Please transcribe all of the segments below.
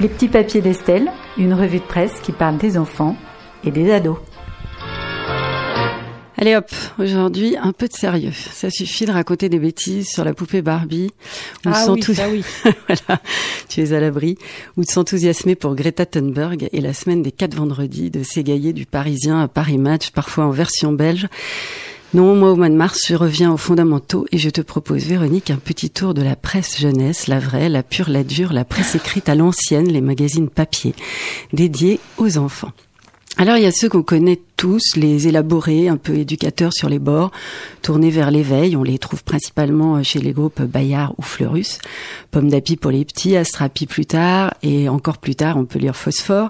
Les petits papiers d'Estelle, une revue de presse qui parle des enfants et des ados. Allez hop, aujourd'hui un peu de sérieux. Ça suffit de raconter des bêtises sur la poupée Barbie. ah oui, ça oui. voilà, tu es à l'abri. Ou de s'enthousiasmer pour Greta Thunberg et la semaine des quatre vendredis de s'égayer du Parisien à Paris Match, parfois en version belge. Non, moi au mois de mars, je reviens aux fondamentaux et je te propose, Véronique, un petit tour de la presse jeunesse, la vraie, la pure, la dure, la presse écrite à l'ancienne, les magazines papier, dédiés aux enfants. Alors il y a ceux qu'on connaît tous, les élaborés, un peu éducateurs sur les bords, tournés vers l'éveil. On les trouve principalement chez les groupes Bayard ou Fleurus. Pomme d'api pour les petits, Astrapi plus tard, et encore plus tard on peut lire Phosphore.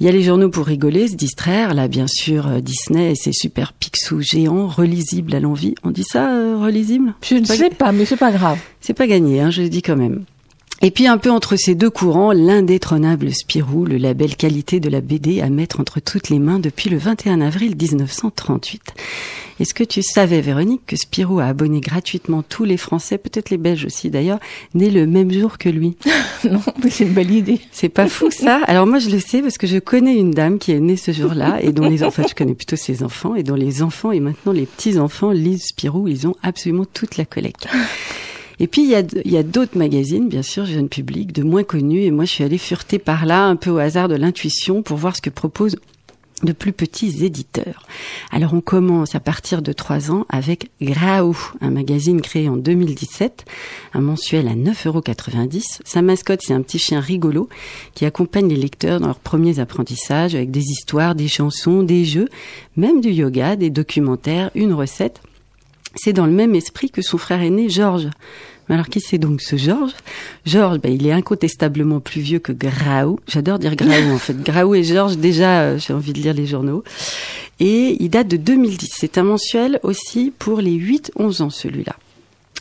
Il y a les journaux pour rigoler, se distraire. Là, bien sûr, euh, Disney et ses super pixous géants, relisibles à l'envie. On dit ça, euh, relisible? Je ne sais pas, mais c'est pas grave. C'est pas gagné, hein, je le dis quand même. Et puis un peu entre ces deux courants, l'indétrônable Spirou, le label qualité de la BD à mettre entre toutes les mains depuis le 21 avril 1938. Est-ce que tu savais, Véronique, que Spirou a abonné gratuitement tous les Français, peut-être les Belges aussi d'ailleurs, nés le même jour que lui? Non, mais c'est une belle idée. C'est pas fou ça? Alors moi je le sais parce que je connais une dame qui est née ce jour-là et dont les enfants, je connais plutôt ses enfants et dont les enfants et maintenant les petits-enfants lisent Spirou, ils ont absolument toute la collecte. Et puis il y a, d'autres magazines, bien sûr, jeune public, de moins connus. Et moi, je suis allée fureter par là, un peu au hasard de l'intuition, pour voir ce que proposent de plus petits éditeurs. Alors on commence à partir de 3 ans avec Graou, un magazine créé en 2017, un mensuel à 9,90 euros. Sa mascotte, c'est un petit chien rigolo qui accompagne les lecteurs dans leurs premiers apprentissages avec des histoires, des chansons, des jeux, même du yoga, des documentaires, une recette. C'est dans le même esprit que son frère aîné Georges, alors qui c'est donc ce Georges? Georges, ben, il est incontestablement plus vieux que Graou. J'adore dire Graou en fait. Graou et Georges, déjà, euh, j'ai envie de lire les journaux. Et il date de 2010. C'est un mensuel aussi pour les 8-11 ans celui-là.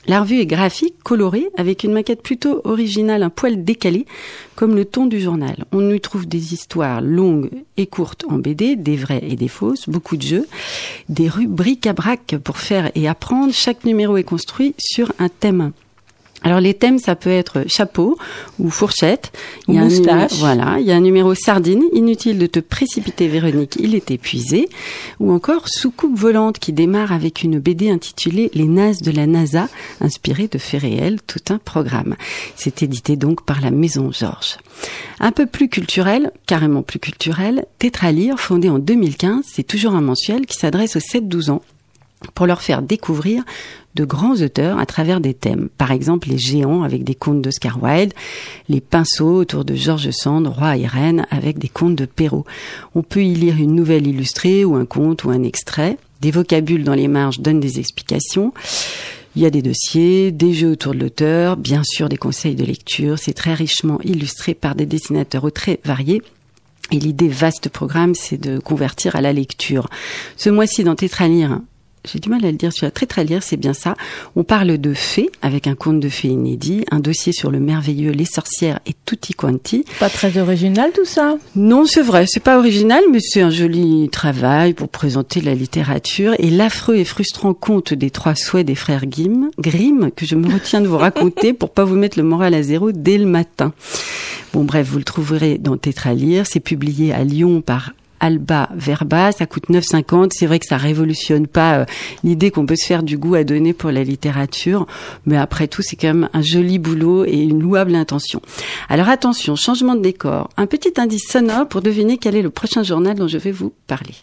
La revue est graphique, colorée, avec une maquette plutôt originale, un poil décalé, comme le ton du journal. On y trouve des histoires longues et courtes en BD, des vraies et des fausses, beaucoup de jeux, des rubriques à braque pour faire et apprendre. Chaque numéro est construit sur un thème. Alors les thèmes, ça peut être chapeau ou fourchette. Il y a Un voilà, il y a un numéro sardine. Inutile de te précipiter, Véronique, il est épuisé. Ou encore soucoupe volante qui démarre avec une BD intitulée Les nazes de la NASA, inspirée de faits réels, tout un programme. C'est édité donc par la Maison Georges. Un peu plus culturel, carrément plus culturel, Tétralire, fondé en 2015, c'est toujours un mensuel qui s'adresse aux 7-12 ans pour leur faire découvrir de grands auteurs à travers des thèmes. Par exemple, les géants avec des contes d'Oscar Wilde, les pinceaux autour de Georges Sand, Roi et Reine avec des contes de Perrault. On peut y lire une nouvelle illustrée ou un conte ou un extrait. Des vocabules dans les marges donnent des explications. Il y a des dossiers, des jeux autour de l'auteur, bien sûr des conseils de lecture. C'est très richement illustré par des dessinateurs très variés. Et l'idée vaste programme, c'est de convertir à la lecture. Ce mois-ci, dans Tétralire, j'ai du mal à le dire, celui-là, très très lire, c'est bien ça. On parle de fées, avec un conte de fées inédit, un dossier sur le merveilleux Les sorcières et tutti quanti. Pas très original tout ça Non, c'est vrai, c'est pas original, mais c'est un joli travail pour présenter la littérature et l'affreux et frustrant conte des trois souhaits des frères Grimm, Grimm que je me retiens de vous raconter pour pas vous mettre le moral à zéro dès le matin. Bon bref, vous le trouverez dans Tétralire, c'est publié à Lyon par Alba Verba, ça coûte 9,50. C'est vrai que ça révolutionne pas euh, l'idée qu'on peut se faire du goût à donner pour la littérature, mais après tout, c'est quand même un joli boulot et une louable intention. Alors attention, changement de décor. Un petit indice sonore pour deviner quel est le prochain journal dont je vais vous parler.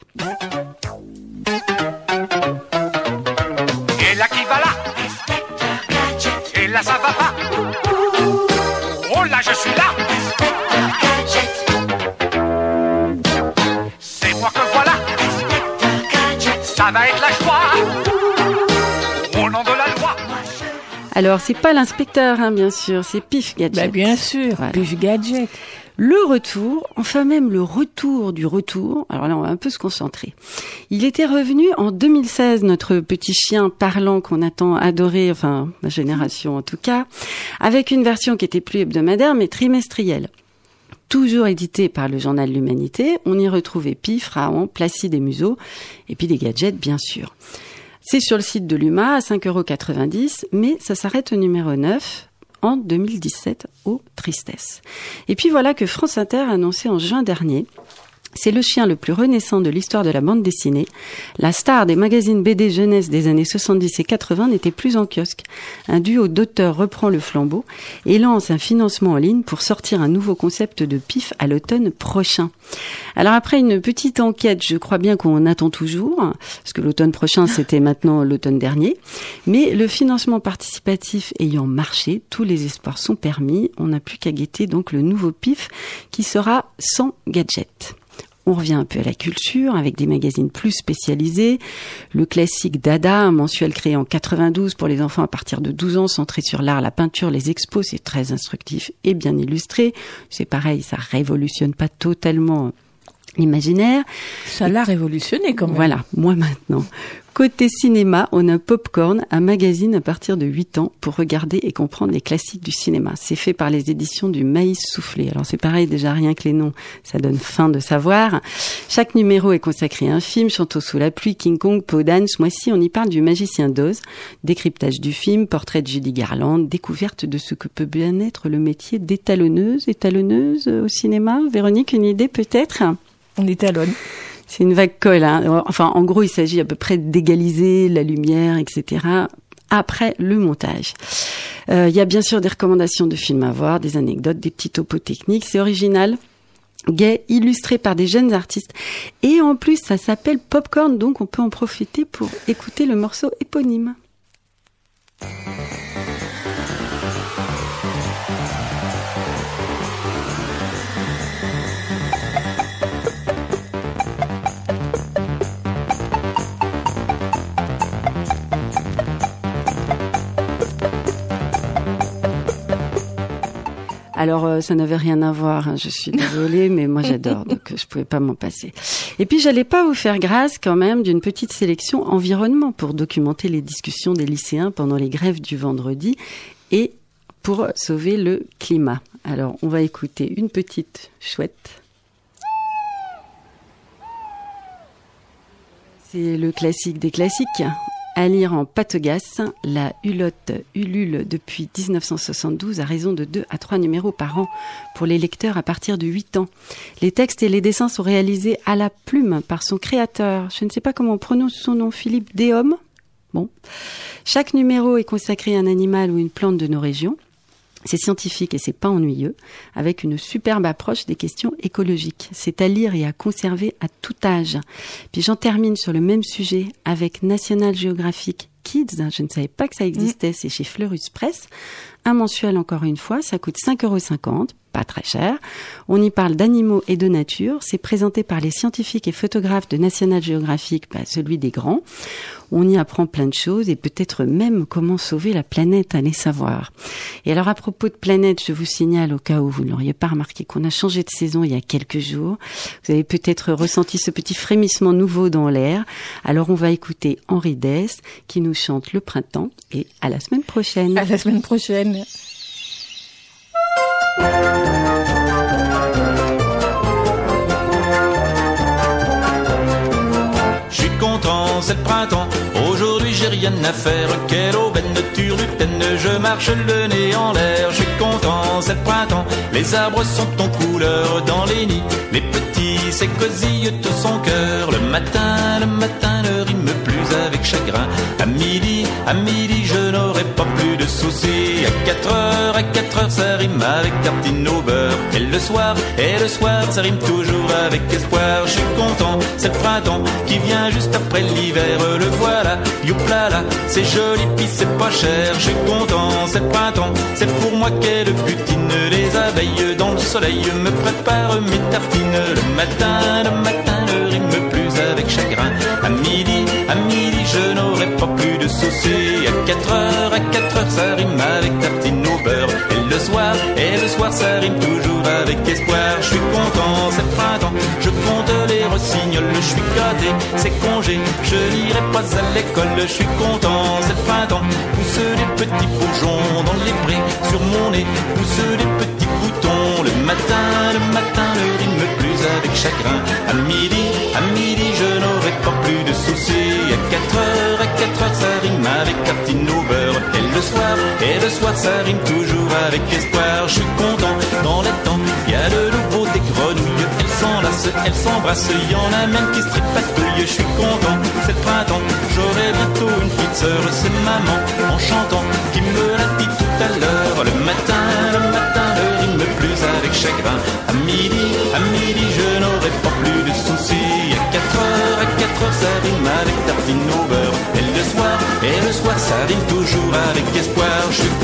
Alors, c'est pas l'inspecteur, hein, bien sûr, c'est Pif Gadget. Bah, bien sûr, Pif Gadget. Le retour, enfin même le retour du retour, alors là on va un peu se concentrer. Il était revenu en 2016, notre petit chien parlant qu'on attend adoré, enfin ma génération en tout cas, avec une version qui était plus hebdomadaire mais trimestrielle. Toujours édité par le journal L'Humanité, on y retrouvait Pif, Raon, Placide et Museau, et puis des gadgets bien sûr. C'est sur le site de l'UMA à 5,90€, mais ça s'arrête au numéro 9 en 2017 aux tristesses. Et puis voilà que France Inter a annoncé en juin dernier c'est le chien le plus renaissant de l'histoire de la bande dessinée. La star des magazines BD jeunesse des années 70 et 80 n'était plus en kiosque. Un duo d'auteurs reprend le flambeau et lance un financement en ligne pour sortir un nouveau concept de pif à l'automne prochain. Alors après une petite enquête, je crois bien qu'on attend toujours, parce que l'automne prochain c'était maintenant l'automne dernier, mais le financement participatif ayant marché, tous les espoirs sont permis, on n'a plus qu'à guetter donc le nouveau pif qui sera sans gadget. On revient un peu à la culture avec des magazines plus spécialisés. Le classique Dada, un mensuel créé en 92 pour les enfants à partir de 12 ans, centré sur l'art, la peinture, les expos, c'est très instructif et bien illustré. C'est pareil, ça révolutionne pas totalement l'imaginaire. Ça l'a révolutionné quand même. Voilà, moi maintenant. Côté cinéma, on a Popcorn, un magazine à partir de 8 ans pour regarder et comprendre les classiques du cinéma. C'est fait par les éditions du Maïs Soufflé. Alors c'est pareil, déjà rien que les noms, ça donne faim de savoir. Chaque numéro est consacré à un film, Chanteau sous la pluie, King Kong, Podane. Ce mois-ci, on y parle du Magicien d'Oz, décryptage du film, portrait de Judy Garland, découverte de ce que peut bien être le métier d'étalonneuse, étalonneuse au cinéma. Véronique, une idée peut-être? On étalonne. C'est une vague colle. Hein. Enfin, en gros, il s'agit à peu près d'égaliser la lumière, etc. Après le montage. Euh, il y a bien sûr des recommandations de films à voir, des anecdotes, des petits topos techniques. C'est original gay, illustré par des jeunes artistes. Et en plus, ça s'appelle Popcorn, donc on peut en profiter pour écouter le morceau éponyme. Alors euh, ça n'avait rien à voir, hein, je suis désolée, mais moi j'adore, donc euh, je pouvais pas m'en passer. Et puis j'allais pas vous faire grâce quand même d'une petite sélection environnement pour documenter les discussions des lycéens pendant les grèves du vendredi et pour sauver le climat. Alors on va écouter une petite chouette. C'est le classique des classiques à lire en patogas, la hulotte ulule depuis 1972 à raison de 2 à 3 numéros par an pour les lecteurs à partir de 8 ans. Les textes et les dessins sont réalisés à la plume par son créateur. Je ne sais pas comment on prononce son nom, Philippe Déhomme. Bon. Chaque numéro est consacré à un animal ou une plante de nos régions. C'est scientifique et c'est pas ennuyeux, avec une superbe approche des questions écologiques. C'est à lire et à conserver à tout âge. Puis j'en termine sur le même sujet avec National Geographic Kids. Je ne savais pas que ça existait, c'est chez Fleurus Press. Un mensuel encore une fois, ça coûte 5,50 euros pas très cher. On y parle d'animaux et de nature. C'est présenté par les scientifiques et photographes de National Geographic, bah, celui des grands. On y apprend plein de choses et peut-être même comment sauver la planète, allez savoir. Et alors à propos de planète, je vous signale au cas où vous ne l'auriez pas remarqué qu'on a changé de saison il y a quelques jours. Vous avez peut-être ressenti ce petit frémissement nouveau dans l'air. Alors on va écouter Henri Dess qui nous chante le printemps et à la semaine prochaine. À la semaine prochaine. Je suis content, c'est le printemps. Aujourd'hui j'ai rien à faire. Quelle aubaine de turlutaine, je marche le nez en l'air. Je suis content, c'est le printemps. Les arbres sont en couleur dans les nids. Les petits s'écosillent tout son cœur. Le matin, le matin ne rime plus avec chagrin. À midi, à midi, je n'aurai pas plus de soucis. À 4 heures, à 4 heures, ça rime avec tartine au beurre. Et le soir, et le soir, ça rime toujours avec espoir. Je suis content, c'est le printemps qui vient juste après l'hiver. Le voilà, youpla là, c'est joli, puis c'est pas cher. Je suis content, c'est le printemps, c'est pour moi qu'elle butine. Les abeilles dans le soleil me préparent mes tartines. Le matin, le matin, ne rime plus avec chagrin. À midi, à midi, À 4 heures, à 4 heures, ça rime avec tartine au beurre. Et le soir, et le soir, ça rime toujours avec espoir. Je suis content, c'est le printemps, je compte les rossignols. Je suis gâté, c'est congé, je n'irai pas à l'école. Je suis content, c'est le printemps, pousse des petits bourgeons dans les prés. Sur mon nez, pousse des petits boutons. Le matin, le matin, ne rime plus avec chagrin. À midi, ça rime toujours avec espoir. Je suis content dans les temps, il y a de nouveau des grenouilles. Elles s'enlacent, elles s'embrassent, y en a même qui se tripatouillent. Je suis content, c'est le printemps, j'aurai bientôt une petite sœur, c'est maman en chantant qui me l'a dit tout à l'heure. Le matin, le matin, le rime plus avec chagrin. À midi, à midi, je n'aurai pas plus de soucis. À 4 heures, à 4 heures, ça rime avec tartine au beurre. Et le soir, et le soir, ça rime toujours avec espoir. Je suis